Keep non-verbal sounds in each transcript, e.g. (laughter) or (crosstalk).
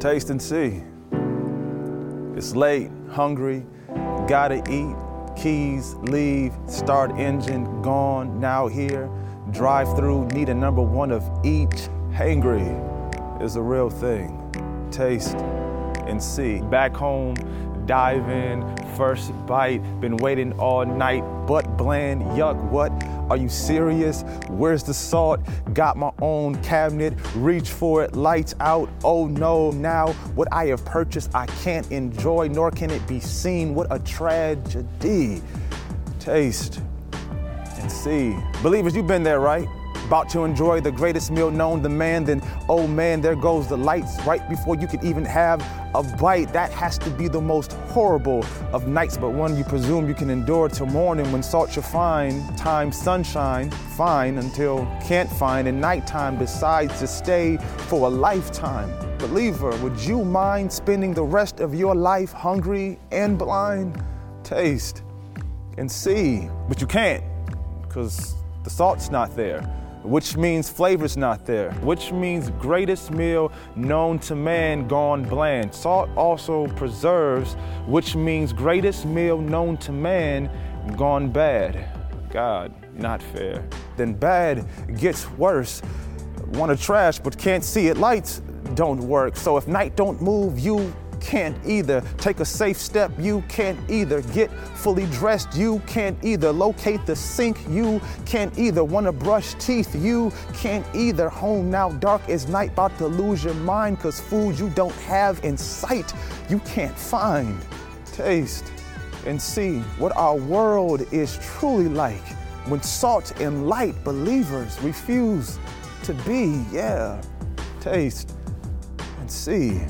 Taste and see. It's late, hungry, gotta eat. Keys, leave, start engine, gone, now here. Drive through, need a number one of each. Hangry is a real thing. Taste and see. Back home, dive in, first bite, been waiting all night, but bland, yuck, what? Are you serious? Where's the salt? Got my own cabinet, reach for it, lights out. Oh no, now what I have purchased I can't enjoy, nor can it be seen. What a tragedy. Taste and see. Believers, you've been there, right? About to enjoy the greatest meal known to man, then, oh man, there goes the lights right before you could even have a bite. That has to be the most horrible of nights, but one you presume you can endure till morning when salt you find. Time, sunshine, fine until can't find, and nighttime decides to stay for a lifetime. Believer, would you mind spending the rest of your life hungry and blind? Taste and see, but you can't because the salt's not there which means flavor's not there, which means greatest meal known to man gone bland. Salt also preserves, which means greatest meal known to man gone bad. God, not fair. Then bad gets worse. Want to trash but can't see it. Lights don't work. So if night don't move, you can't either. Take a safe step, you can't either. Get fully dressed, you can't either. Locate the sink, you can't either. Wanna brush teeth, you can't either. Home now dark as night, about to lose your mind, cause food you don't have in sight, you can't find. Taste and see what our world is truly like when salt and light believers refuse to be. Yeah, taste and see.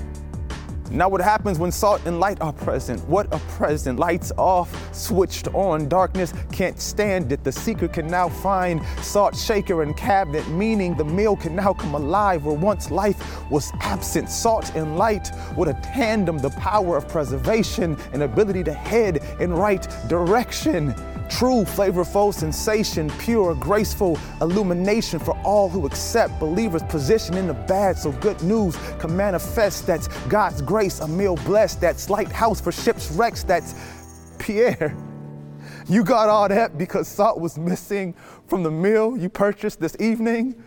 Now, what happens when salt and light are present? What a present. Lights off, switched on. Darkness can't stand it. The seeker can now find salt shaker and cabinet, meaning the meal can now come alive where once life was absent. Salt and light, what a tandem, the power of preservation and ability to head in right direction. True, flavorful sensation, pure, graceful illumination for all who accept believers' position in the bad. So good news can manifest. That's God's grace, a meal blessed. That's lighthouse for ships wrecks. That's Pierre. You got all that because salt was missing from the meal you purchased this evening?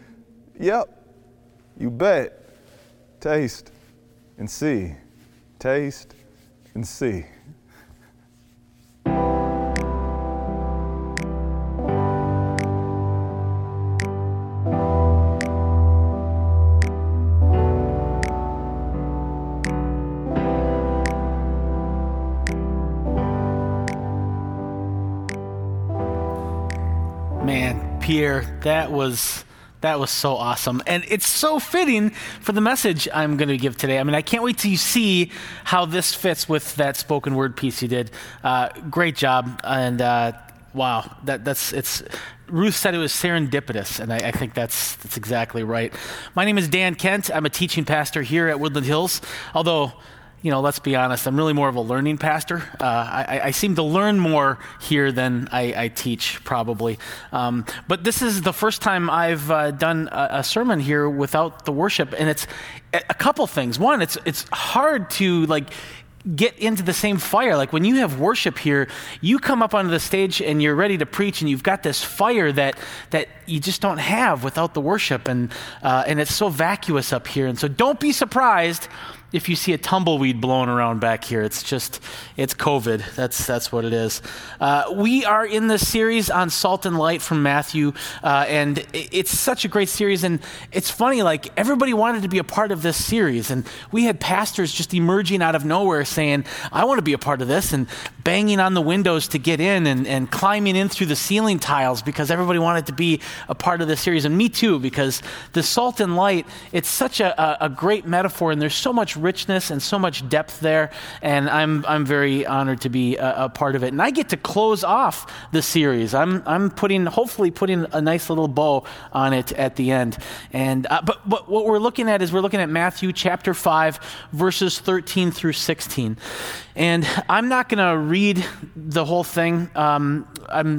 Yep, you bet. Taste and see. Taste and see. Pierre, that was that was so awesome. And it's so fitting for the message I'm going to give today. I mean, I can't wait till you see how this fits with that spoken word piece you did. Uh, great job. And uh, wow, that, that's, it's, Ruth said it was serendipitous, and I, I, think that's, that's exactly right. My name is Dan Kent. I'm a teaching pastor here at Woodland Hills, although you know, let's be honest, I'm really more of a learning pastor. Uh, I, I, seem to learn more here than I, I teach, probably. Um, but this is the first time I've uh, done a, a, sermon here without the worship, and it's a couple things. One, it's it's hard to like get into the same fire. Like when you have worship here, you come up onto the stage and you're ready to preach, and you've got this fire that that you just don't have without the worship, and uh, and it's so vacuous up here. And so don't be surprised if you see a tumbleweed blowing around back here, it's just, it's COVID. That's, that's what it is. Uh, we are in this series on salt and light from Matthew, uh, and it's such a great series. And it's funny, like, everybody wanted to be a part of this series. And we had pastors just emerging out of nowhere saying, I want to be a part of this, and banging on the windows to get in and, and climbing in through the ceiling tiles because everybody wanted to be a part of this series. And me too, because the salt and light, it's such a, a, a great metaphor, and there's so much richness and so much depth there. And I'm, I'm very honored to be a, a, part of it. And I get to close off the series. I'm, I'm putting, hopefully, putting a nice little bow on it at the end. And, uh, but, but what we're looking at is we're looking at Matthew chapter 5, verses 13 through 16. And I'm not going to read the whole thing um,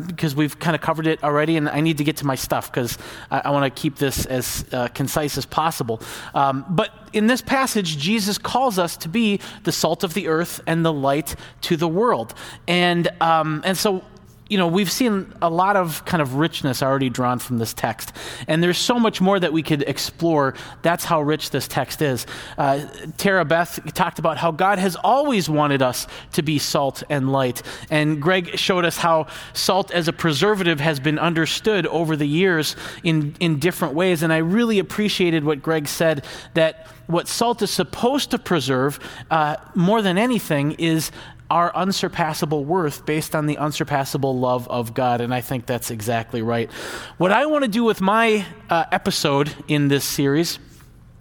because we've kind of covered it already, and I need to get to my stuff because I, I want to keep this as uh, concise as possible. Um, but in this passage, Jesus calls us to be the salt of the earth and the light to the world. And, um, and so you know, we've seen a lot of kind of richness already drawn from this text. And there's so much more that we could explore. That's how rich this text is. Uh, Tara Beth talked about how God has always wanted us to be salt and light. And Greg showed us how salt as a preservative has been understood over the years in, in different ways. And I really appreciated what Greg said that what salt is supposed to preserve uh, more than anything is our unsurpassable worth based on the unsurpassable love of God. And I think that's exactly right. What I want to do with my uh, episode in this series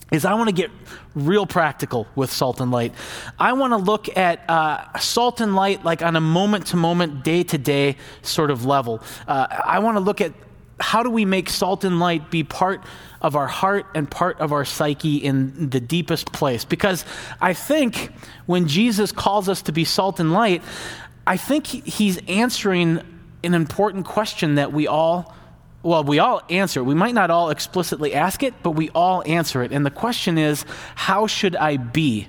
is I want to get real practical with salt and light. I want to look at uh, salt and light like on a moment to moment, day to day sort of level. Uh, I want to look at how do we make salt and light be part of our heart and part of our psyche in the deepest place? Because I think when Jesus calls us to be salt and light, I think he's answering an important question that we all well, we all answer. We might not all explicitly ask it, but we all answer it. And the question is, how should I be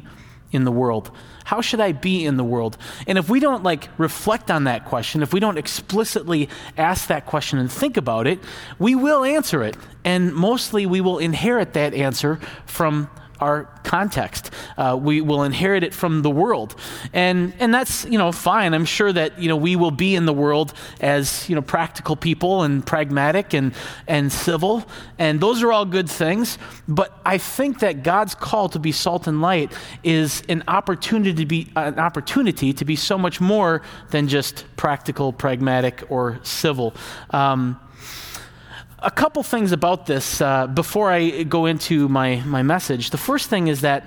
in the world? How should I be in the world? And if we don't like reflect on that question, if we don't explicitly ask that question and think about it, we will answer it. And mostly we will inherit that answer from our context. Uh, we will inherit it from the world. And, and that's, you know, fine. I'm sure that, you know, we will be in the world as, you know, practical people and pragmatic and, and civil. And those are all good things. But I think that God's call to be salt and light is an opportunity to be, an opportunity to be so much more than just practical, pragmatic, or civil. Um, a couple things about this uh, before I go into my, my message. The first thing is that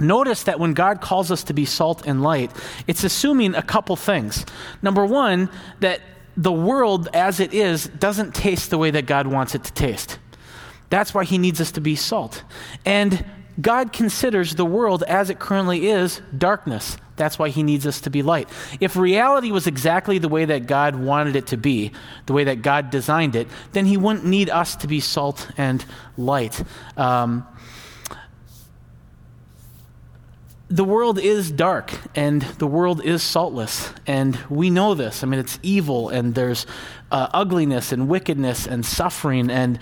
notice that when God calls us to be salt and light, it's assuming a couple things. Number one, that the world as it is doesn't taste the way that God wants it to taste. That's why he needs us to be salt. And God considers the world as it currently is darkness. That's why he needs us to be light. If reality was exactly the way that God wanted it to be, the way that God designed it, then he wouldn't need us to be salt and light. Um, the world is dark and the world is saltless, and we know this. I mean, it's evil, and there's uh, ugliness and wickedness and suffering and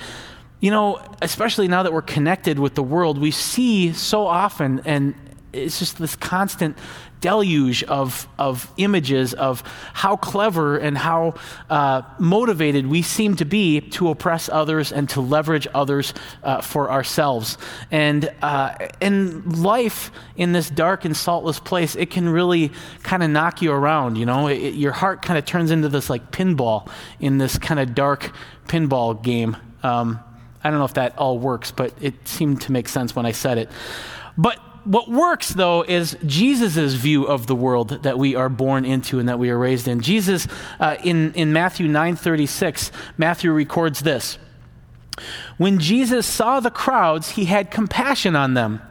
you know, especially now that we're connected with the world, we see so often, and it's just this constant deluge of, of images of how clever and how uh, motivated we seem to be to oppress others and to leverage others uh, for ourselves. And uh, in life, in this dark and saltless place, it can really kind of knock you around, you know? It, your heart kind of turns into this like pinball in this kind of dark pinball game. Um, I don't know if that all works, but it seemed to make sense when I said it. But what works, though, is Jesus' view of the world that we are born into and that we are raised in. Jesus, uh, in, in Matthew 9.36, Matthew records this. When Jesus saw the crowds, he had compassion on them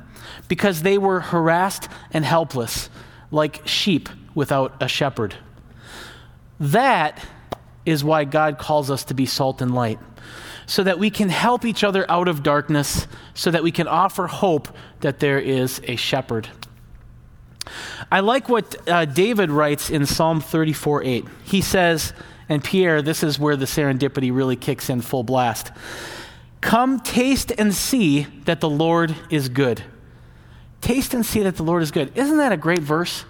because they were harassed and helpless, like sheep without a shepherd. That is why God calls us to be salt and light so that we can help each other out of darkness, so that we can offer hope that there is a shepherd. I like what uh, David writes in Psalm 34 8. He says, and Pierre, this is where the serendipity really kicks in full blast. Come taste and see that the Lord is good. Taste and see that the Lord is good. Isn't that a great verse?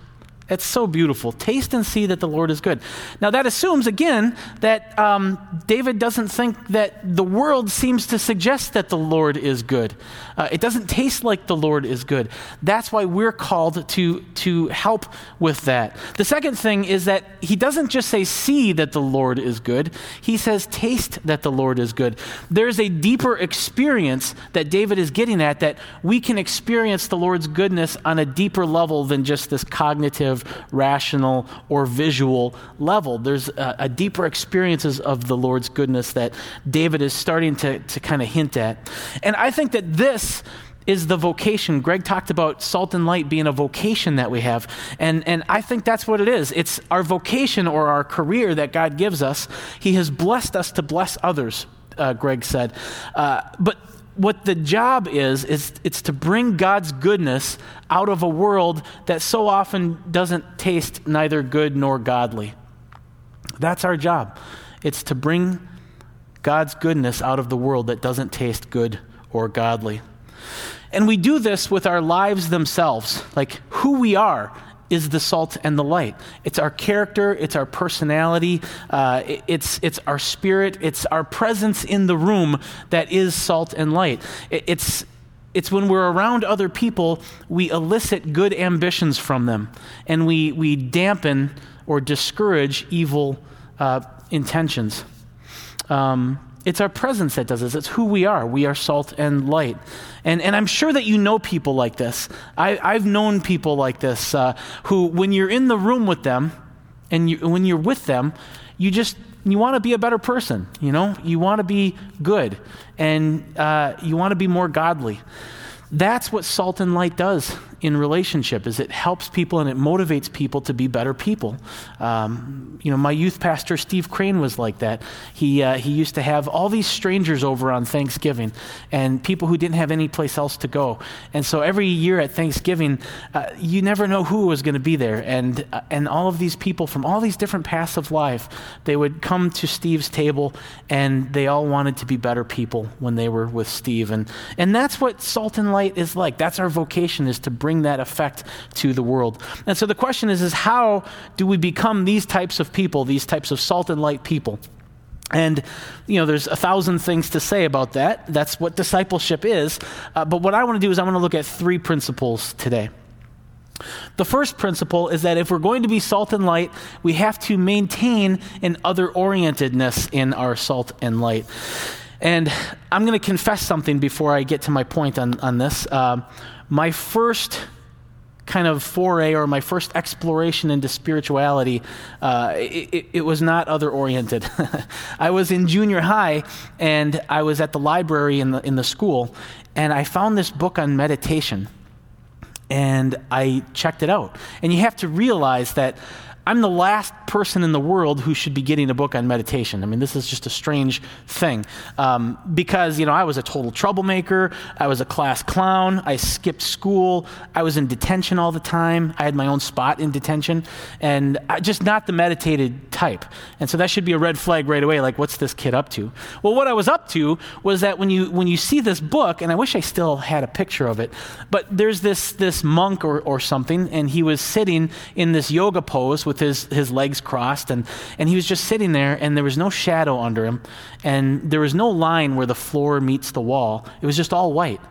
It's so beautiful. Taste and see that the Lord is good. Now, that assumes, again, that um, David doesn't think that the world seems to suggest that the Lord is good. Uh, it doesn't taste like the Lord is good. That's why we're called to, to help with that. The second thing is that he doesn't just say, see that the Lord is good, he says, taste that the Lord is good. There's a deeper experience that David is getting at that we can experience the Lord's goodness on a deeper level than just this cognitive rational, or visual level. There's a, a deeper experiences of the Lord's goodness that David is starting to, to kind of hint at. And I think that this is the vocation. Greg talked about salt and light being a vocation that we have. And, and I think that's what it is. It's our vocation or our career that God gives us. He has blessed us to bless others, uh, Greg said. Uh, but what the job is is it's to bring God's goodness out of a world that so often doesn't taste neither good nor godly. That's our job. It's to bring God's goodness out of the world that doesn't taste good or godly. And we do this with our lives themselves, like who we are is the salt and the light. It's our character, it's our personality, uh, it's, it's our spirit, it's our presence in the room that is salt and light. it's, it's when we're around other people, we elicit good ambitions from them, and we, we dampen or discourage evil uh, intentions. Um, it's our presence that does this. It's who we are. We are salt and light. And, and I'm sure that you know people like this. I, I've known people like this uh, who, when you're in the room with them and you, when you're with them, you just you want to be a better person. You know, you want to be good and uh, you want to be more godly. That's what salt and light does in relationship is it helps people and it motivates people to be better people. Um, you know, my youth pastor Steve Crane was like that. He uh, he used to have all these strangers over on Thanksgiving and people who didn't have any place else to go. And so every year at Thanksgiving, uh, you never know who was going to be there. And uh, and all of these people from all these different paths of life, they would come to Steve's table and they all wanted to be better people when they were with Steve. And and that's what salt and light is like. That's our vocation is to bring bring that effect to the world. And so the question is, is how do we become these types of people, these types of salt and light people? And, you know, there's a thousand things to say about that. That's what discipleship is. Uh, but what I want to do is I want to look at three principles today. The first principle is that if we're going to be salt and light, we have to maintain an other orientedness in our salt and light. And I'm going to confess something before I get to my point on, on this. Um, my first kind of foray or my first exploration into spirituality, uh, it, it, was not other oriented. (laughs) I was in junior high and I was at the library in the, in the school and I found this book on meditation and I checked it out. And you have to realize that I'm the last person in the world who should be getting a book on meditation. I mean, this is just a strange thing. Um, because, you know, I was a total troublemaker. I was a class clown. I skipped school. I was in detention all the time. I had my own spot in detention. And I, just not the meditated type. And so that should be a red flag right away. Like, what's this kid up to? Well, what I was up to was that when you, when you see this book, and I wish I still had a picture of it, but there's this, this monk or, or something, and he was sitting in this yoga pose with his, his legs crossed, and, and he was just sitting there, and there was no shadow under him, and there was no line where the floor meets the wall. It was just all white.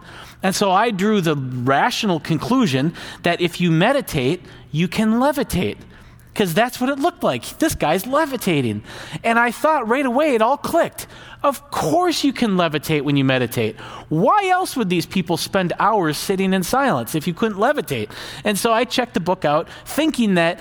And so I drew the rational conclusion that if you meditate, you can levitate. Because that's what it looked like. This guy's levitating. And I thought right away it all clicked. Of course, you can levitate when you meditate. Why else would these people spend hours sitting in silence if you couldn't levitate? And so I checked the book out, thinking that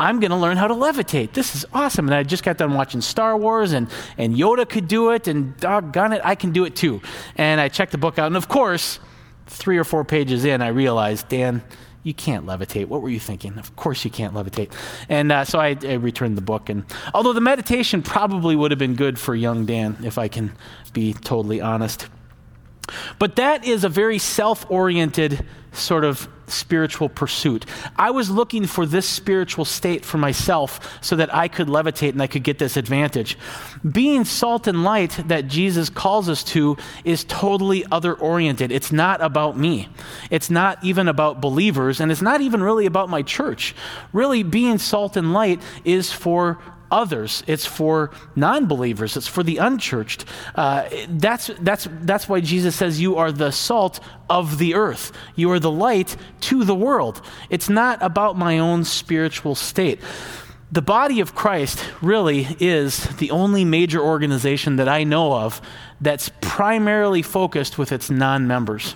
I'm going to learn how to levitate. This is awesome. And I just got done watching Star Wars, and, and Yoda could do it, and doggone it, I can do it too. And I checked the book out, and of course, three or four pages in, I realized, Dan, you can't levitate. What were you thinking? Of course you can't levitate. And uh, so I, I, returned the book. And although the meditation probably would have been good for young Dan, if I can be totally honest. But that is a very self oriented sort of spiritual pursuit. I was looking for this spiritual state for myself so that I could levitate and I could get this advantage. Being salt and light that Jesus calls us to is totally other oriented. It's not about me, it's not even about believers, and it's not even really about my church. Really, being salt and light is for others. It's for non believers, it's for the unchurched. Uh, that's, that's, that's why Jesus says, You are the salt of the earth, you are the light to the world. It's not about my own spiritual state. The body of Christ really is the only major organization that I know of that's primarily focused with its non members.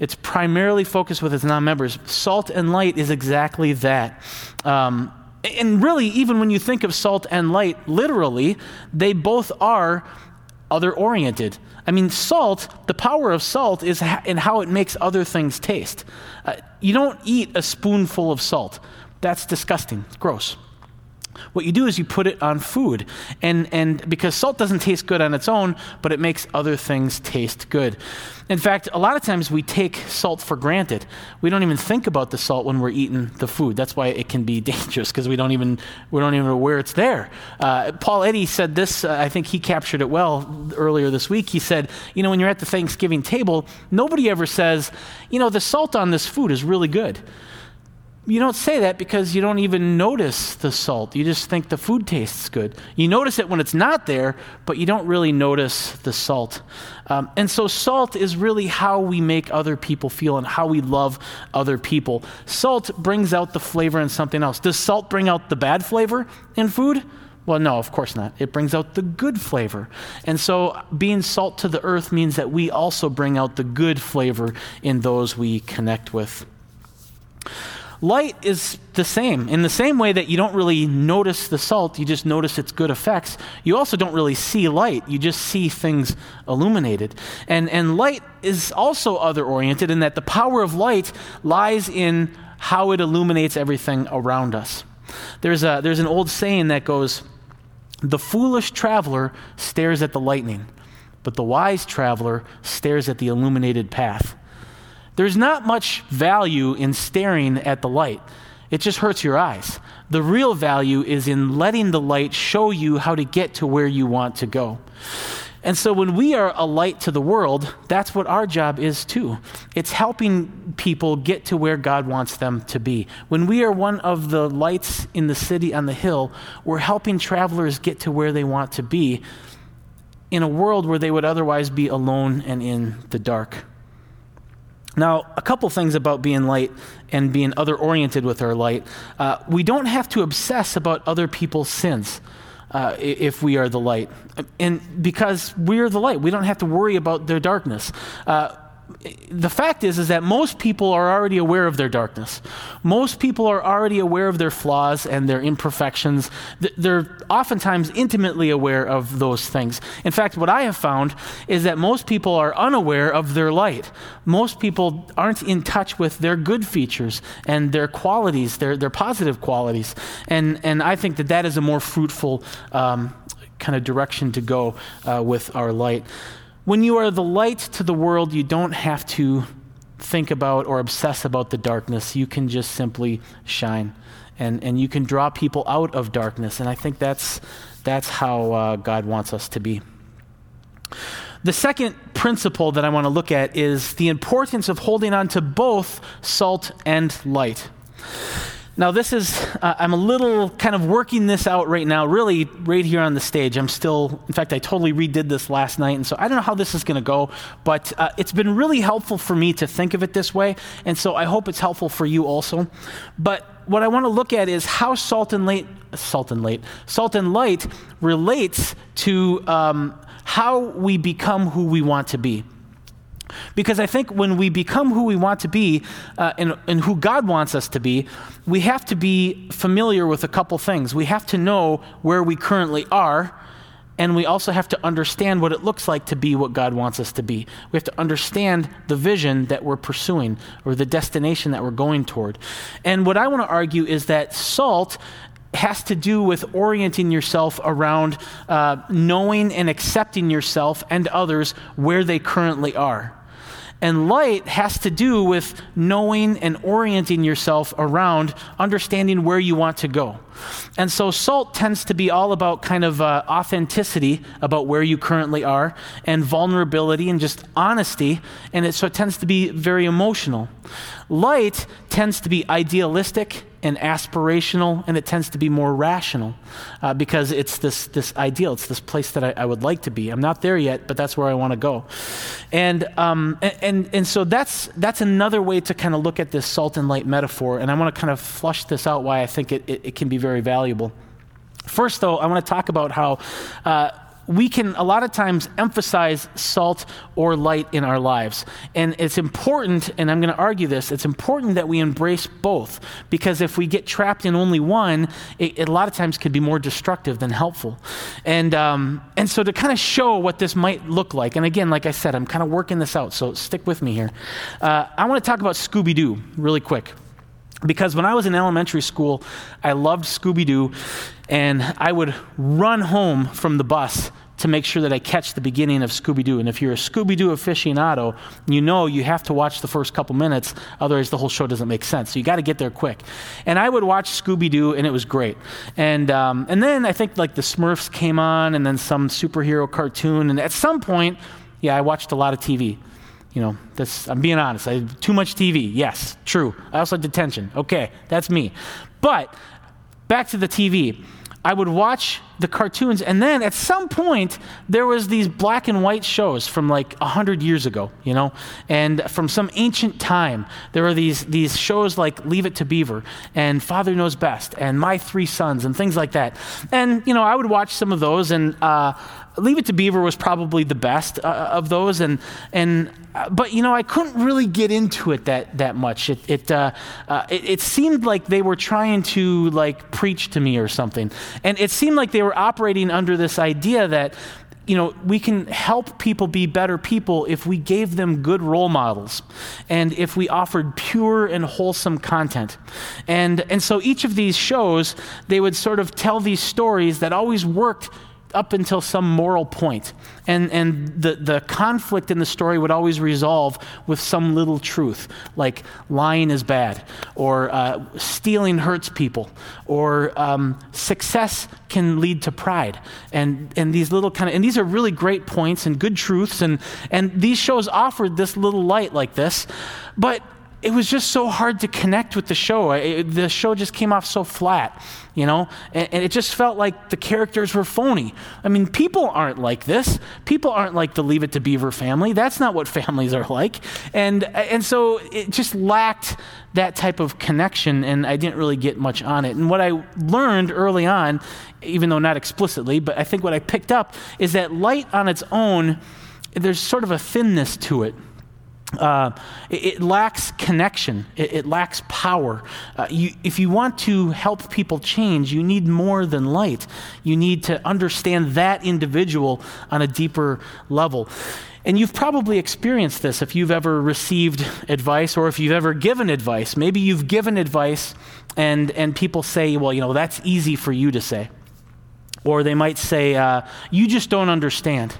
It's primarily focused with its non members. Salt and light is exactly that. Um, and really, even when you think of salt and light, literally, they both are other oriented. I mean, salt, the power of salt is in how it makes other things taste. Uh, you don't eat a spoonful of salt, that's disgusting, it's gross. What you do is you put it on food. And, and because salt doesn't taste good on its own, but it makes other things taste good. In fact, a lot of times we take salt for granted. We don't even think about the salt when we're eating the food. That's why it can be (laughs) dangerous because we don't even we don't even know where it's there. Uh, Paul Eddy said this. Uh, I think he captured it well earlier this week. He said, you know, when you're at the Thanksgiving table, nobody ever says, you know, the salt on this food is really good you don't say that because you don't even notice the salt. You just think the food tastes good. You notice it when it's not there, but you don't really notice the salt. Um, and so, salt is really how we make other people feel and how we love other people. Salt brings out the flavor in something else. Does salt bring out the bad flavor in food? Well, no, of course not. It brings out the good flavor. And so, being salt to the earth means that we also bring out the good flavor in those we connect with. Light is the same. In the same way that you don't really notice the salt, you just notice its good effects, you also don't really see light. You just see things illuminated. And, and light is also other oriented in that the power of light lies in how it illuminates everything around us. There's, a, there's an old saying that goes, The foolish traveler stares at the lightning, but the wise traveler stares at the illuminated path. There's not much value in staring at the light, it just hurts your eyes. The real value is in letting the light show you how to get to where you want to go. And so when we are a light to the world, that's what our job is too. It's helping people get to where God wants them to be. When we are one of the lights in the city on the hill, we're helping travelers get to where they want to be in a world where they would otherwise be alone and in the dark. Now, a couple things about being light and being other oriented with our light. Uh, we don't have to obsess about other people's sins. Uh, if we are the light. And because we're the light, we don't have to worry about their darkness. Uh, the fact is is that most people are already aware of their darkness. Most people are already aware of their flaws and their imperfections. They're oftentimes intimately aware of those things. In fact, what I have found is that most people are unaware of their light. Most people aren't in touch with their good features and their qualities, their, their positive qualities. And, and I think that that is a more fruitful um, kind of direction to go uh, with our light. When you are the light to the world, you don't have to think about or obsess about the darkness. You can just simply shine. And, and you can draw people out of darkness. And I think that's, that's how uh, God wants us to be. The second principle that I want to look at is the importance of holding on to both salt and light. Now, this is, uh, I'm a little kind of working this out right now, really, right here on the stage. I'm still, in fact, I totally redid this last night, and so I don't know how this is going to go, but uh, it's been really helpful for me to think of it this way, and so I hope it's helpful for you also. But what I want to look at is how salt and light, salt and light, salt and light relates to um, how we become who we want to be. Because I think when we become who we want to be uh, and, and who God wants us to be, we have to be familiar with a couple things. We have to know where we currently are, and we also have to understand what it looks like to be what God wants us to be. We have to understand the vision that we're pursuing or the destination that we're going toward. And what I want to argue is that salt has to do with orienting yourself around uh, knowing and accepting yourself and others where they currently are. And light has to do with knowing and orienting yourself around understanding where you want to go. And so salt tends to be all about kind of uh, authenticity about where you currently are and vulnerability and just honesty. And it, so it tends to be very emotional. Light tends to be idealistic and aspirational, and it tends to be more rational uh, because it's this, this ideal. It's this place that I, I, would like to be. I'm not there yet, but that's where I want to go. And, um, and, and, and so that's, that's another way to kind of look at this salt and light metaphor. And I want to kind of flush this out why I think it, it, it can be very valuable. First, though, I want to talk about how. Uh, we can a lot of times emphasize salt or light in our lives. And it's important, and I'm going to argue this, it's important that we embrace both because if we get trapped in only one, it, it a lot of times could be more destructive than helpful. And, um, and so to kind of show what this might look like, and again, like I said, I'm kind of working this out, so stick with me here. Uh, I want to talk about Scooby Doo really quick. Because when I was in elementary school, I loved Scooby Doo, and I would run home from the bus to make sure that I catch the beginning of Scooby Doo. And if you're a Scooby Doo aficionado, you know you have to watch the first couple minutes, otherwise, the whole show doesn't make sense. So you got to get there quick. And I would watch Scooby Doo, and it was great. And, um, and then I think like the Smurfs came on, and then some superhero cartoon. And at some point, yeah, I watched a lot of TV. You know, I'm being honest. I too much TV. Yes, true. I also had detention. Okay, that's me. But back to the TV. I would watch the cartoons, and then at some point, there was these black and white shows from like 100 years ago, you know, and from some ancient time. There were these, these shows like Leave It to Beaver and Father Knows Best and My Three Sons and things like that. And, you know, I would watch some of those, and uh, Leave It to Beaver was probably the best uh, of those, and and uh, but you know I couldn't really get into it that that much. It it, uh, uh, it, it seemed like they were trying to like preach to me or something, and it seemed like they were operating under this idea that you know, we can help people be better people if we gave them good role models and if we offered pure and wholesome content. And, and so each of these shows, they would sort of tell these stories that always worked up until some moral point. And, and the, the conflict in the story would always resolve with some little truth, like lying is bad, or uh, stealing hurts people, or um, success can lead to pride. And, and these little kind of, and these are really great points and good truths. And, and these shows offered this little light like this. But it was just so hard to connect with the show. It, the show just came off so flat, you know, and, and, it just felt like the characters were phony. I mean, people aren't like this. People aren't like the Leave It to Beaver family. That's not what (laughs) families are like. And, and so it just lacked that type of connection, and I didn't really get much on it. And what I learned early on, even though not explicitly, but I think what I picked up is that light on its own, there's sort of a thinness to it uh, it, it, lacks connection. It, it lacks power. Uh, you, if you want to help people change, you need more than light. You need to understand that individual on a deeper level. And you've probably experienced this if you've ever received advice or if you've ever given advice. Maybe you've given advice and, and people say, well, you know, that's easy for you to say. Or they might say, uh, you just don't understand.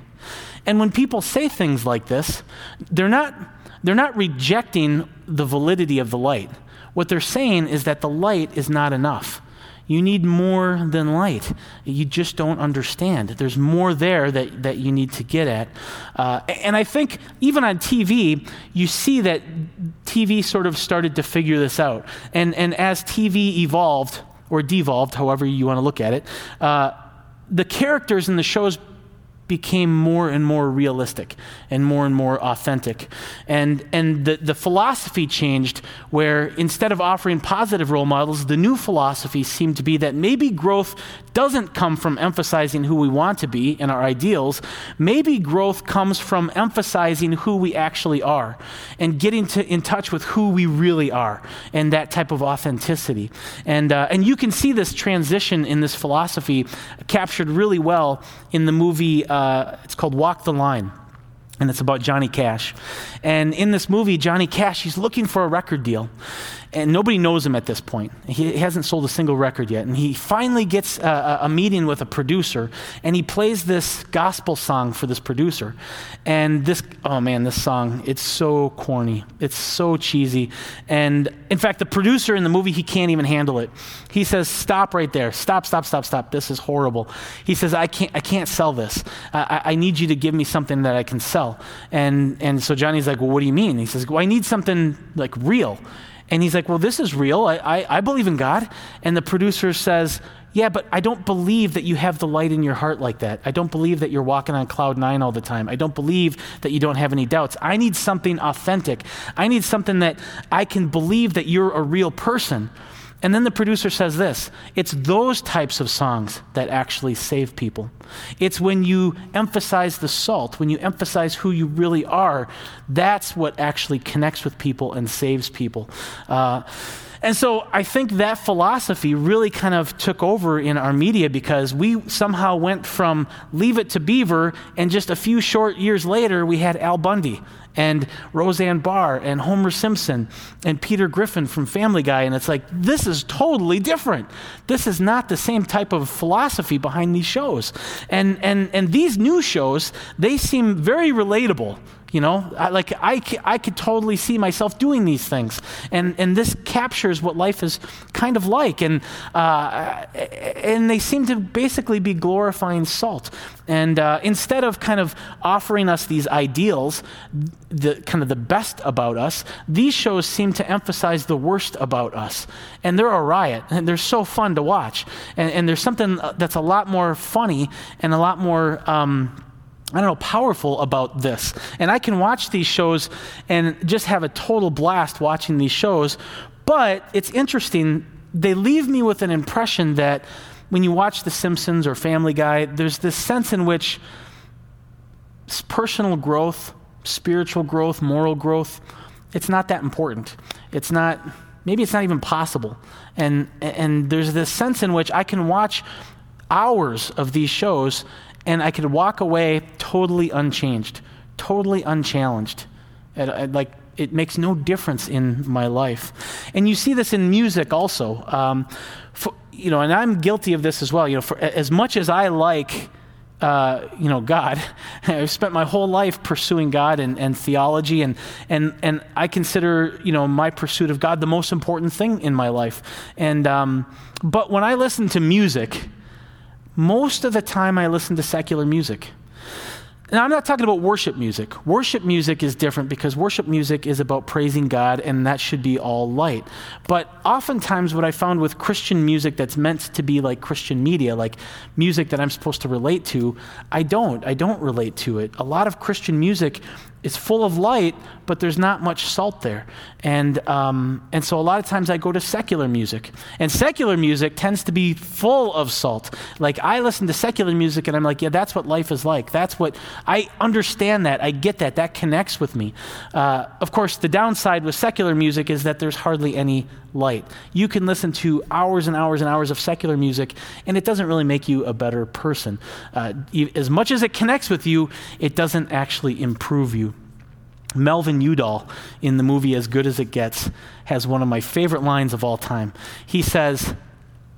And when people say things like this, they're not they're not rejecting the validity of the light. What they're saying is that the light is not enough. You need more than light. You just don't understand. There's more there that, that you need to get at. Uh, and I think even on TV, you see that TV sort of started to figure this out. And, and as TV evolved, or devolved, however you want to look at it, uh, the characters in the shows became more and more realistic and more and more authentic. And, and the, the philosophy changed where instead of offering positive role models, the new philosophy seemed to be that maybe growth doesn't come from emphasizing who we want to be and our ideals. Maybe growth comes from emphasizing who we actually are and getting to, in touch with who we really are and that type of authenticity. And, uh, and you can see this transition in this philosophy captured really well in the movie. Uh, uh, it's called Walk the Line, and it's about Johnny Cash. And in this movie, Johnny Cash, he's looking for a record deal and nobody knows him at this point. He hasn't sold a single record yet. And he finally gets a, a, meeting with a producer, and he plays this gospel song for this producer. And this, oh man, this song, it's so corny. It's so cheesy. And in fact, the producer in the movie, he can't even handle it. He says, Stop right there. Stop, stop, stop, stop. This is horrible. He says, I can't, I can't sell this. I, I need you to give me something that I can sell. And, and so Johnny's like, Well, what do you mean? He says, Well, I need something like real. And he's like, Well, this is real. I, I, I, believe in God. And the producer says, Yeah, but I don't believe that you have the light in your heart like that. I don't believe that you're walking on cloud nine all the time. I don't believe that you don't have any doubts. I need something authentic. I need something that I can believe that you're a real person. And then the producer says this it's those types of songs that actually save people. It's when you emphasize the salt, when you emphasize who you really are, that's what actually connects with people and saves people. Uh, and so I think that philosophy really kind of took over in our media because we somehow went from Leave It to Beaver, and just a few short years later, we had Al Bundy and Roseanne Barr and Homer Simpson and Peter Griffin from Family Guy. And it's like, this is totally different. This is not the same type of philosophy behind these shows. And, and, and these new shows, they seem very relatable you know, I, like I, I could totally see myself doing these things. And, and this captures what life is kind of like. And, uh, and they seem to basically be glorifying salt. And uh, instead of kind of offering us these ideals, the kind of the best about us, these shows seem to emphasize the worst about us. And they're a riot. And they're so fun to watch. And, and there's something that's a lot more funny and a lot more. Um, I don't know, powerful about this. And I can watch these shows and just have a total blast watching these shows. But it's interesting, they leave me with an impression that when you watch The Simpsons or Family Guy, there's this sense in which personal growth, spiritual growth, moral growth, it's not that important. It's not, maybe it's not even possible. And, and there's this sense in which I can watch hours of these shows and I could walk away totally unchanged, totally unchallenged. like it makes no difference in my life. And you see this in music also. Um, for, you know, and I'm guilty of this as well. You know, for, as much as I like, uh, you know, God, (laughs) I've spent my whole life pursuing God and, and theology, and, and, and I consider, you know, my pursuit of God the most important thing in my life. And, um, but when I listen to music, most of the time I listen to secular music. Now, I'm not talking about worship music. Worship music is different because worship music is about praising God, and that should be all light. But oftentimes, what I found with Christian music that's meant to be like Christian media, like music that I'm supposed to relate to, I don't. I don't relate to it. A lot of Christian music is full of light, but there's not much salt there. And, um, and so a lot of times I go to secular music. And secular music tends to be full of salt. Like I listen to secular music and I'm like, yeah, that's what life is like. That's what, I understand that. I get that. That connects with me. Uh, of course, the downside with secular music is that there's hardly any light. You can listen to hours and hours and hours of secular music, and it doesn't really make you a better person. Uh, as much as it connects with you, it doesn't actually improve you. Melvin Udall, in the movie As Good as It Gets, has one of my favorite lines of all time. He says,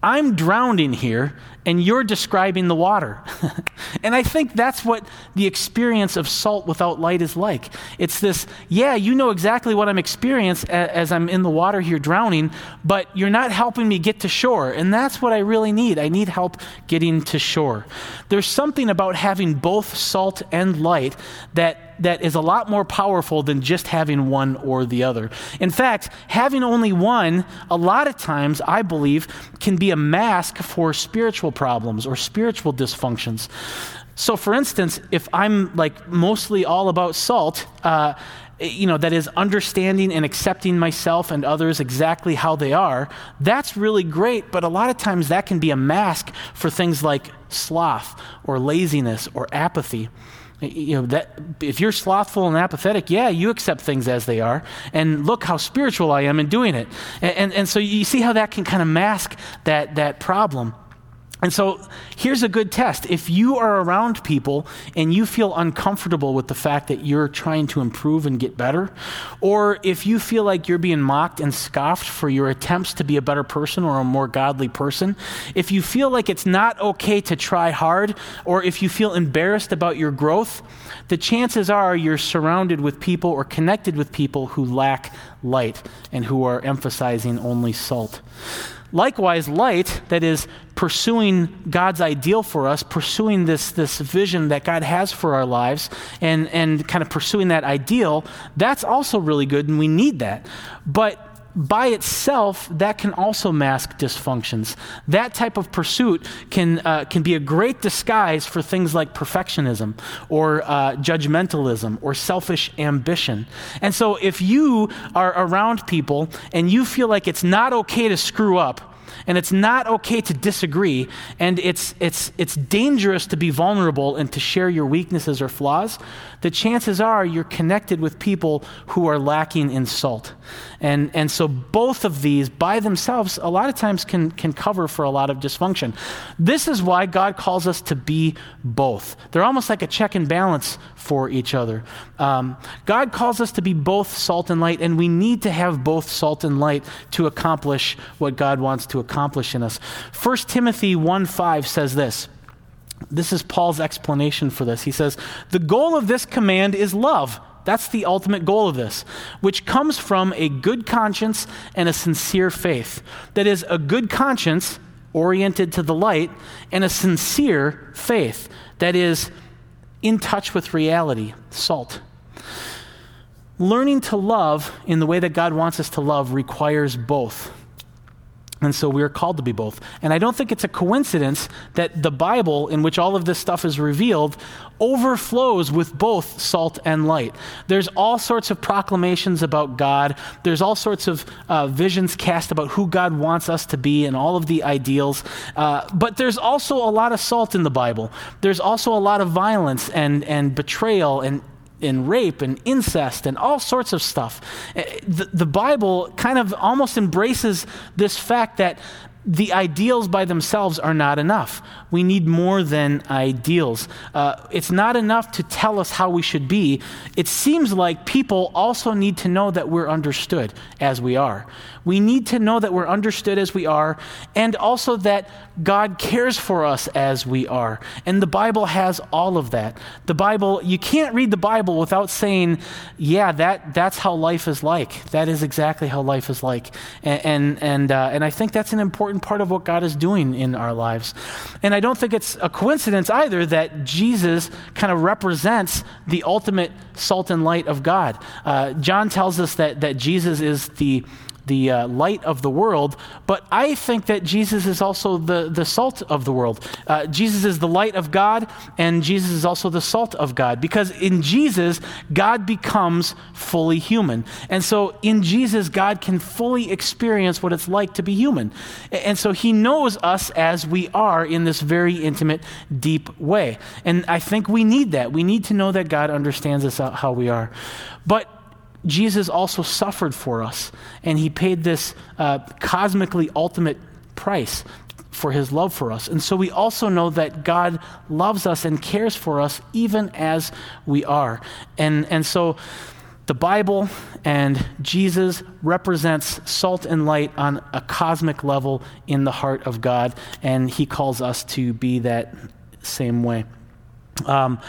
I'm drowning here, and you're describing the water. (laughs) and I think that's what the experience of salt without light is like. It's this, yeah, you know exactly what I'm experiencing as I'm in the water here drowning, but you're not helping me get to shore. And that's what I really need. I need help getting to shore. There's something about having both salt and light that that is a lot more powerful than just having one or the other. In fact, having only one, a lot of times, I believe, can be a mask for spiritual problems or spiritual dysfunctions. So, for instance, if I'm like mostly all about salt, uh, you know, that is understanding and accepting myself and others exactly how they are, that's really great, but a lot of times that can be a mask for things like sloth or laziness or apathy. You know, that if you're slothful and apathetic, yeah, you accept things as they are. And look how spiritual I am in doing it. And, and, and so you see how that can kind of mask that, that problem. And so here's a good test. If you are around people and you feel uncomfortable with the fact that you're trying to improve and get better, or if you feel like you're being mocked and scoffed for your attempts to be a better person or a more godly person, if you feel like it's not okay to try hard, or if you feel embarrassed about your growth, the chances are you're surrounded with people or connected with people who lack light and who are emphasizing only salt. Likewise, light, that is pursuing God's ideal for us, pursuing this, this vision that God has for our lives, and, and kind of pursuing that ideal, that's also really good, and we need that. But by itself, that can also mask dysfunctions. That type of pursuit can, uh, can be a great disguise for things like perfectionism or uh, judgmentalism or selfish ambition. And so, if you are around people and you feel like it's not okay to screw up, and it's not okay to disagree, and it's, it's, it's dangerous to be vulnerable and to share your weaknesses or flaws, the chances are you're connected with people who are lacking in salt. And, and so both of these by themselves, a lot of times, can, can cover for a lot of dysfunction. This is why God calls us to be both. They're almost like a check and balance for each other. Um, God calls us to be both salt and light, and we need to have both salt and light to accomplish what God wants to accomplish in us. 1 Timothy 1 5 says this. This is Paul's explanation for this. He says, The goal of this command is love. That's the ultimate goal of this, which comes from a good conscience and a sincere faith. That is, a good conscience oriented to the light and a sincere faith that is in touch with reality, salt. Learning to love in the way that God wants us to love requires both. And so we are called to be both. And I don't think it's a coincidence that the Bible, in which all of this stuff is revealed, overflows with both salt and light. There's all sorts of proclamations about God, there's all sorts of uh, visions cast about who God wants us to be and all of the ideals. Uh, but there's also a lot of salt in the Bible. There's also a lot of violence and, and betrayal and and rape and incest and all sorts of stuff. Eh, the, the Bible kind of almost embraces this fact that the ideals by themselves are not enough. We need more than ideals. Uh, it's not enough to tell us how we should be. It seems like people also need to know that we're understood as we are. We need to know that we're understood as we are, and also that God cares for us as we are. And the Bible has all of that. The Bible, you can't read the Bible without saying, yeah, that, that's how life is like. That is exactly how life is like. And, and, and, uh, and I think that's an important part of what God is doing in our lives. And I don't think it's a coincidence either that Jesus kind of represents the ultimate salt and light of God. Uh, John tells us that, that Jesus is the the uh, light of the world, but I think that Jesus is also the, the salt of the world. Uh, Jesus is the light of God, and Jesus is also the salt of God, because in Jesus, God becomes fully human. And so in Jesus, God can fully experience what it's like to be human. And so he knows us as we are in this very intimate, deep way. And I think we need that. We need to know that God understands us how we are. But Jesus also suffered for us, and he paid this uh, cosmically ultimate price for his love for us. And so we also know that God loves us and cares for us even as we are. And, and so the Bible and Jesus represents salt and light on a cosmic level in the heart of God, and he calls us to be that same way. Um,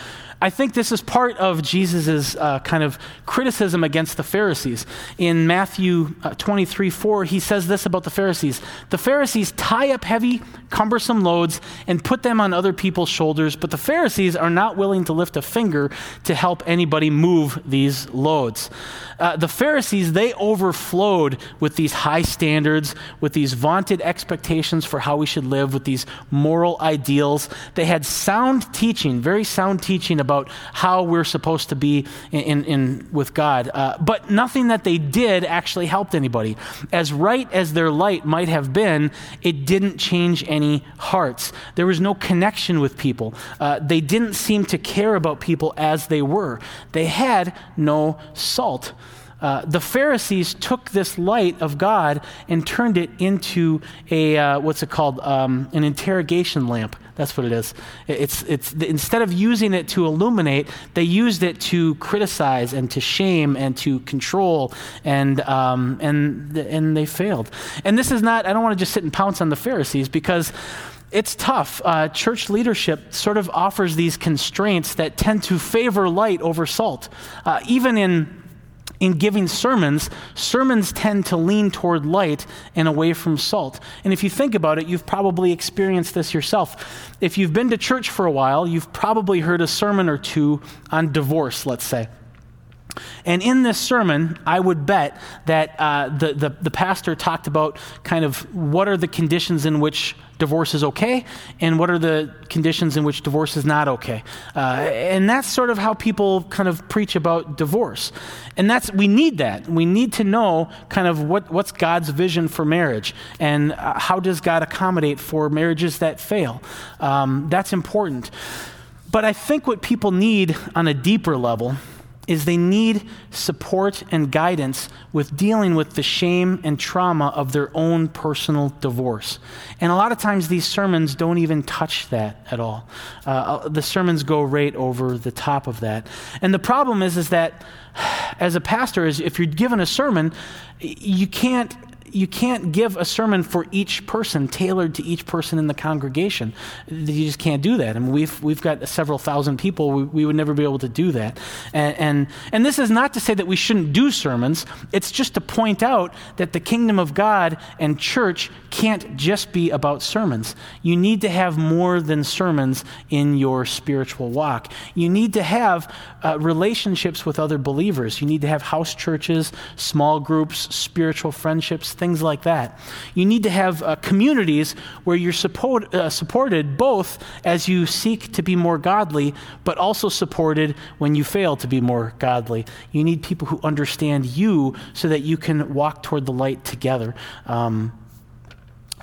I think this is part of Jesus' uh, kind of criticism against the Pharisees. In Matthew uh, 23 4, he says this about the Pharisees The Pharisees tie up heavy, cumbersome loads and put them on other people's shoulders, but the Pharisees are not willing to lift a finger to help anybody move these loads. Uh, the Pharisees, they overflowed with these high standards, with these vaunted expectations for how we should live, with these moral ideals. They had sound teaching, very sound teaching about how we're supposed to be in, in, in with God. Uh, but nothing that they did actually helped anybody. As right as their light might have been, it didn't change any hearts. There was no connection with people. Uh, they didn't seem to care about people as they were. They had no salt. Uh, the Pharisees took this light of God and turned it into a, uh, what's it called? Um, an interrogation lamp. That's what it is. It's, it's, instead of using it to illuminate, they used it to criticize and to shame and to control, and, um, and, and they failed. And this is not, I don't want to just sit and pounce on the Pharisees because it's tough. Uh, church leadership sort of offers these constraints that tend to favor light over salt. Uh, even in in giving sermons, sermons tend to lean toward light and away from salt. And if you think about it, you've probably experienced this yourself. If you've been to church for a while, you've probably heard a sermon or two on divorce, let's say. And in this sermon, I would bet that uh, the, the, the pastor talked about kind of what are the conditions in which divorce is okay and what are the conditions in which divorce is not okay. Uh, and that's sort of how people kind of preach about divorce. And that's, we need that. We need to know kind of what, what's God's vision for marriage and uh, how does God accommodate for marriages that fail. Um, that's important. But I think what people need on a deeper level is they need support and guidance with dealing with the shame and trauma of their own personal divorce. And a lot of times these sermons don't even touch that at all. Uh, uh the sermons go right over the top of that. And the problem is, is that (sighs) as a pastor, is if you're given a sermon, you can't you can't give a sermon for each person, tailored to each person in the congregation. You just can't do that. I mean, we've, we've got several thousand people. We, we would never be able to do that. And, and, and this is not to say that we shouldn't do sermons, it's just to point out that the kingdom of God and church can't just be about sermons. You need to have more than sermons in your spiritual walk. You need to have uh, relationships with other believers. You need to have house churches, small groups, spiritual friendships, things like that. You need to have uh, communities where you're support, uh, supported both as you seek to be more godly, but also supported when you fail to be more godly. You need people who understand you so that you can walk toward the light together. Um,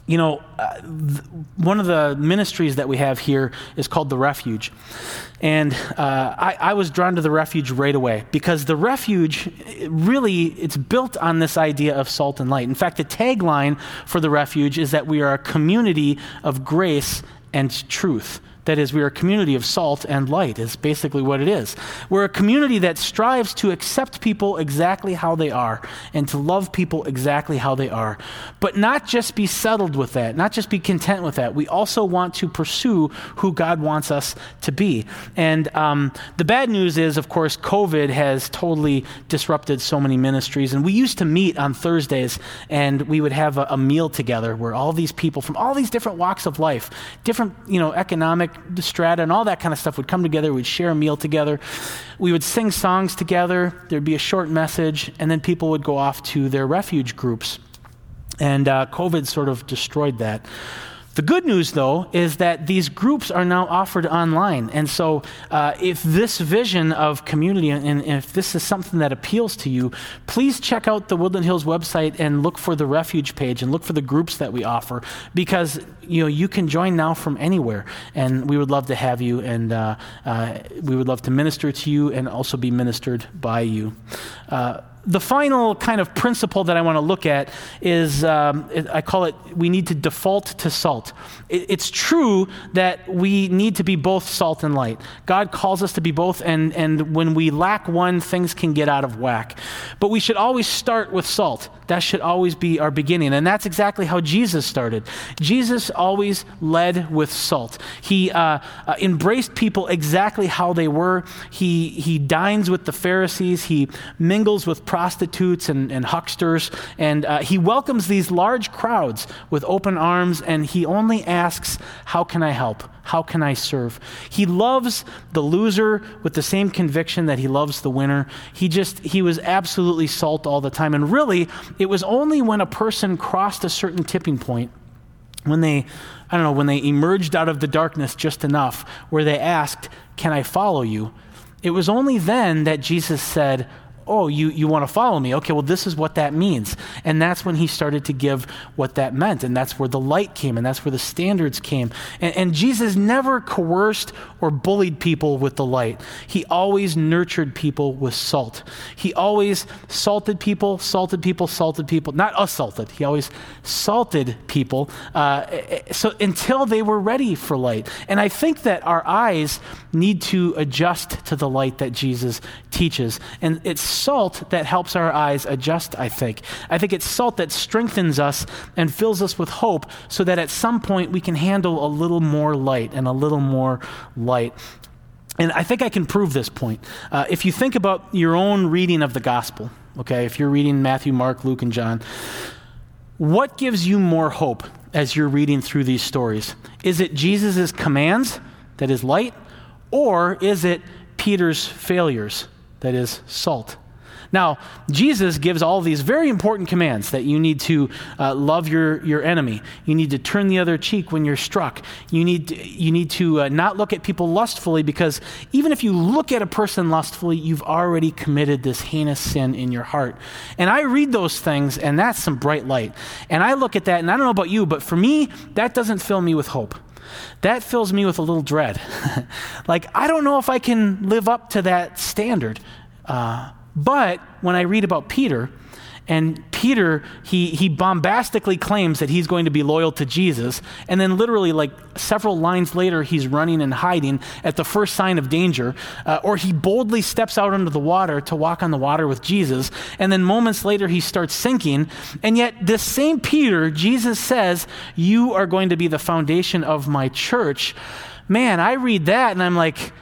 you know, uh, th- one of the ministries that we have here is called the Refuge. And uh, I, I, was drawn to the Refuge right away because the Refuge really, it's built on this idea of salt and light. In fact, the tagline for the Refuge is that we are a community of grace and truth. That is, we are a community of salt and light, is basically what it is. We're a community that strives to accept people exactly how they are and to love people exactly how they are. But not just be settled with that, not just be content with that. We also want to pursue who God wants us to be. And um, the bad news is, of course, COVID has totally disrupted so many ministries. And we used to meet on Thursdays and we would have a, a meal together where all these people from all these different walks of life, different, you know, economic the strata and all that kind of stuff would come together. We'd share a meal together. We would sing songs together. There'd be a short message, and then people would go off to their refuge groups. And uh, COVID sort of destroyed that. The good news, though, is that these groups are now offered online. And so, uh, if this vision of community and if this is something that appeals to you, please check out the Woodland Hills website and look for the refuge page and look for the groups that we offer because you know you can join now from anywhere. And we would love to have you, and uh, uh, we would love to minister to you and also be ministered by you. Uh, the final kind of principle that I want to look at is um, I call it we need to default to salt. It, it's true that we need to be both salt and light. God calls us to be both, and, and when we lack one, things can get out of whack. But we should always start with salt. That should always be our beginning. And that's exactly how Jesus started. Jesus always led with salt. He uh, uh, embraced people exactly how they were. He, he dines with the Pharisees, he mingles with prostitutes and, and hucksters, and uh, he welcomes these large crowds with open arms, and he only asks, How can I help? How can I serve? He loves the loser with the same conviction that he loves the winner. He just, he was absolutely salt all the time. And really, it was only when a person crossed a certain tipping point, when they, I don't know, when they emerged out of the darkness just enough, where they asked, Can I follow you? It was only then that Jesus said, oh, you, you want to follow me? Okay, well, this is what that means. And that's when he started to give what that meant. And that's where the light came, and that's where the standards came. And, and Jesus never coerced or bullied people with the light, he always nurtured people with salt. He always salted people, salted people, salted people, not assaulted. He always salted people uh, so until they were ready for light. And I think that our eyes need to adjust to the light that Jesus teaches. And it's salt that helps our eyes adjust, I think. I think it's salt that strengthens us and fills us with hope so that at some point we can handle a little more light and a little more light. And I think I can prove this point. Uh, if you think about your own reading of the gospel, okay, if you're reading Matthew, Mark, Luke, and John, what gives you more hope as you're reading through these stories? Is it Jesus' commands that is light, or is it Peter's failures that is salt? Now, Jesus gives all these very important commands that you need to uh, love your, your enemy. You need to turn the other cheek when you're struck. You need to, you need to uh, not look at people lustfully because even if you look at a person lustfully, you've already committed this heinous sin in your heart. And I read those things, and that's some bright light. And I look at that, and I don't know about you, but for me, that doesn't fill me with hope that fills me with a little dread. (laughs) like, I don't know if I can live up to that standard. Uh, but when I read about Peter, and Peter, he, he bombastically claims that he's going to be loyal to Jesus. And then, literally, like several lines later, he's running and hiding at the first sign of danger. Uh, or he boldly steps out into the water to walk on the water with Jesus. And then, moments later, he starts sinking. And yet, this same Peter, Jesus says, You are going to be the foundation of my church. Man, I read that and I'm like,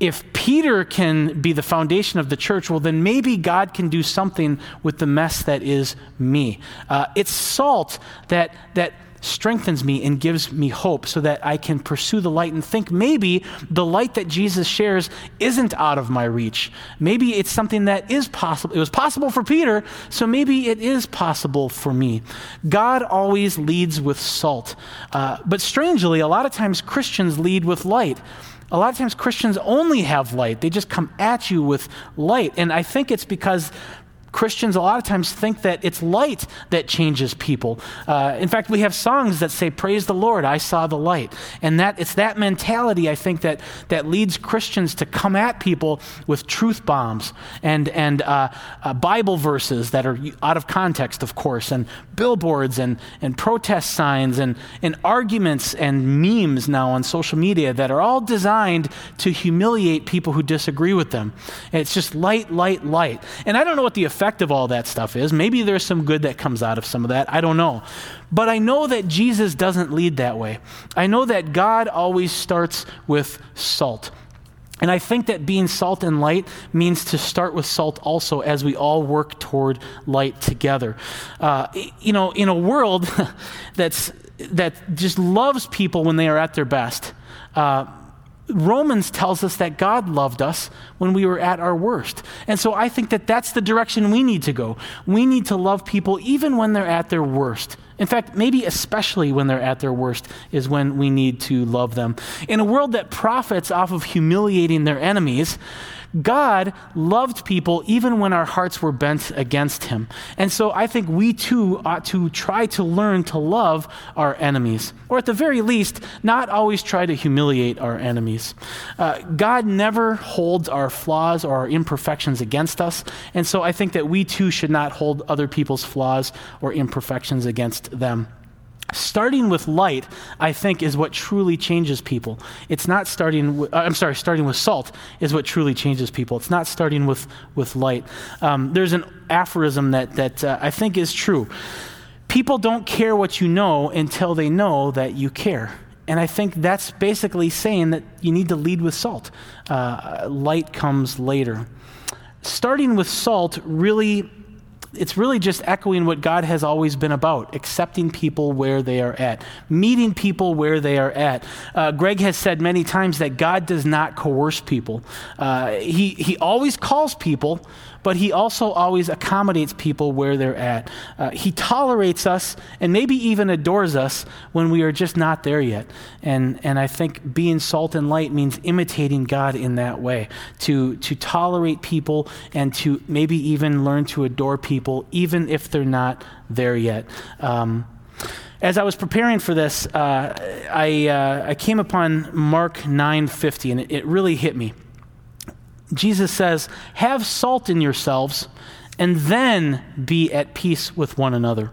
if Peter can be the foundation of the church, well, then maybe God can do something with the mess that is me. Uh, it's salt that, that strengthens me and gives me hope so that I can pursue the light and think maybe the light that Jesus shares isn't out of my reach. Maybe it's something that is possible. It was possible for Peter, so maybe it is possible for me. God always leads with salt. Uh, but strangely, a lot of times Christians lead with light a lot of times Christians only have light. They just come at you with light. And I think it's because Christians a lot of times think that it's light that changes people. Uh, in fact, we have songs that say, Praise the Lord, I saw the light. And that it's that mentality, I think, that, that leads Christians to come at people with truth bombs and, and uh, uh, Bible verses that are out of context, of course, and billboards and, and protest signs and, and arguments and memes now on social media that are all designed to humiliate people who disagree with them. And it's just light, light, light. And I don't know what the of all that stuff is. Maybe there's some good that comes out of some of that. I don't know. But I know that Jesus doesn't lead that way. I know that God always starts with salt. And I think that being salt and light means to start with salt also as we all work toward light together. Uh, you know, in a world (laughs) that's, that just loves people when they are at their best, uh, Romans tells us that God loved us when we were at our worst. And so I think that that's the direction we need to go. We need to love people even when they're at their worst. In fact, maybe especially when they're at their worst is when we need to love them. In a world that profits off of humiliating their enemies, God loved people even when our hearts were bent against him. And so I think we too ought to try to learn to love our enemies, or at the very least, not always try to humiliate our enemies. Uh, God never holds our flaws or our imperfections against us. And so I think that we too should not hold other people's flaws or imperfections against them. Starting with light, I think, is what truly changes people. It's not starting with, uh, I'm sorry, starting with salt is what truly changes people. It's not starting with, with light. Um, there's an aphorism that, that uh, I think is true. People don't care what you know until they know that you care. And I think that's basically saying that you need to lead with salt. Uh, light comes later. Starting with salt really it's really just echoing what God has always been about accepting people where they are at, meeting people where they are at. Uh, Greg has said many times that God does not coerce people, uh, he, he always calls people but he also always accommodates people where they're at. Uh, he tolerates us and maybe even adores us when we are just not there yet. And, and I think being salt and light means imitating God in that way to, to tolerate people and to maybe even learn to adore people, even if they're not there yet. Um, as I was preparing for this, uh, I, uh, I came upon Mark 9:50, and it, it really hit me. Jesus says, Have salt in yourselves, and then be at peace with one another.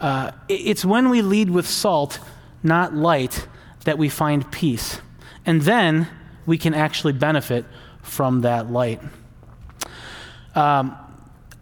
Uh, it's when we lead with salt, not light, that we find peace. And then we can actually benefit from that light. Um,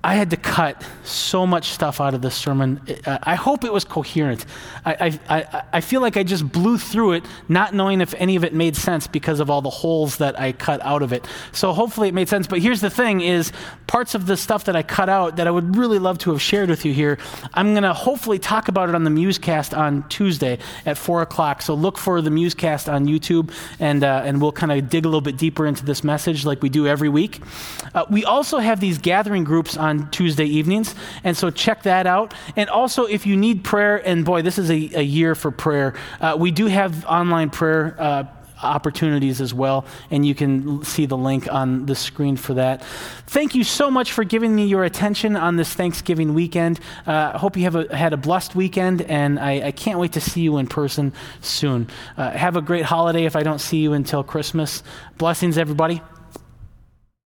I had to cut so much stuff out of this sermon. I hope it was coherent. I, I, I feel like I just blew through it, not knowing if any of it made sense because of all the holes that I cut out of it. So hopefully it made sense. But here's the thing is parts of the stuff that I cut out that I would really love to have shared with you here, I'm going to hopefully talk about it on the Musecast on Tuesday at 4 o'clock. So look for the Musecast on YouTube, and, uh, and we'll kind of dig a little bit deeper into this message like we do every week. Uh, we also have these gathering groups on on Tuesday evenings. And so check that out. And also, if you need prayer, and boy, this is a, a year for prayer, uh, we do have online prayer. Uh, opportunities as well, and you can see the link on the screen for that. Thank you so much for giving me your attention on this Thanksgiving weekend. I uh, hope you have a, had a blessed weekend, and I, I, can't wait to see you in person soon. Uh, have a great holiday if I don't see you until Christmas. Blessings, everybody.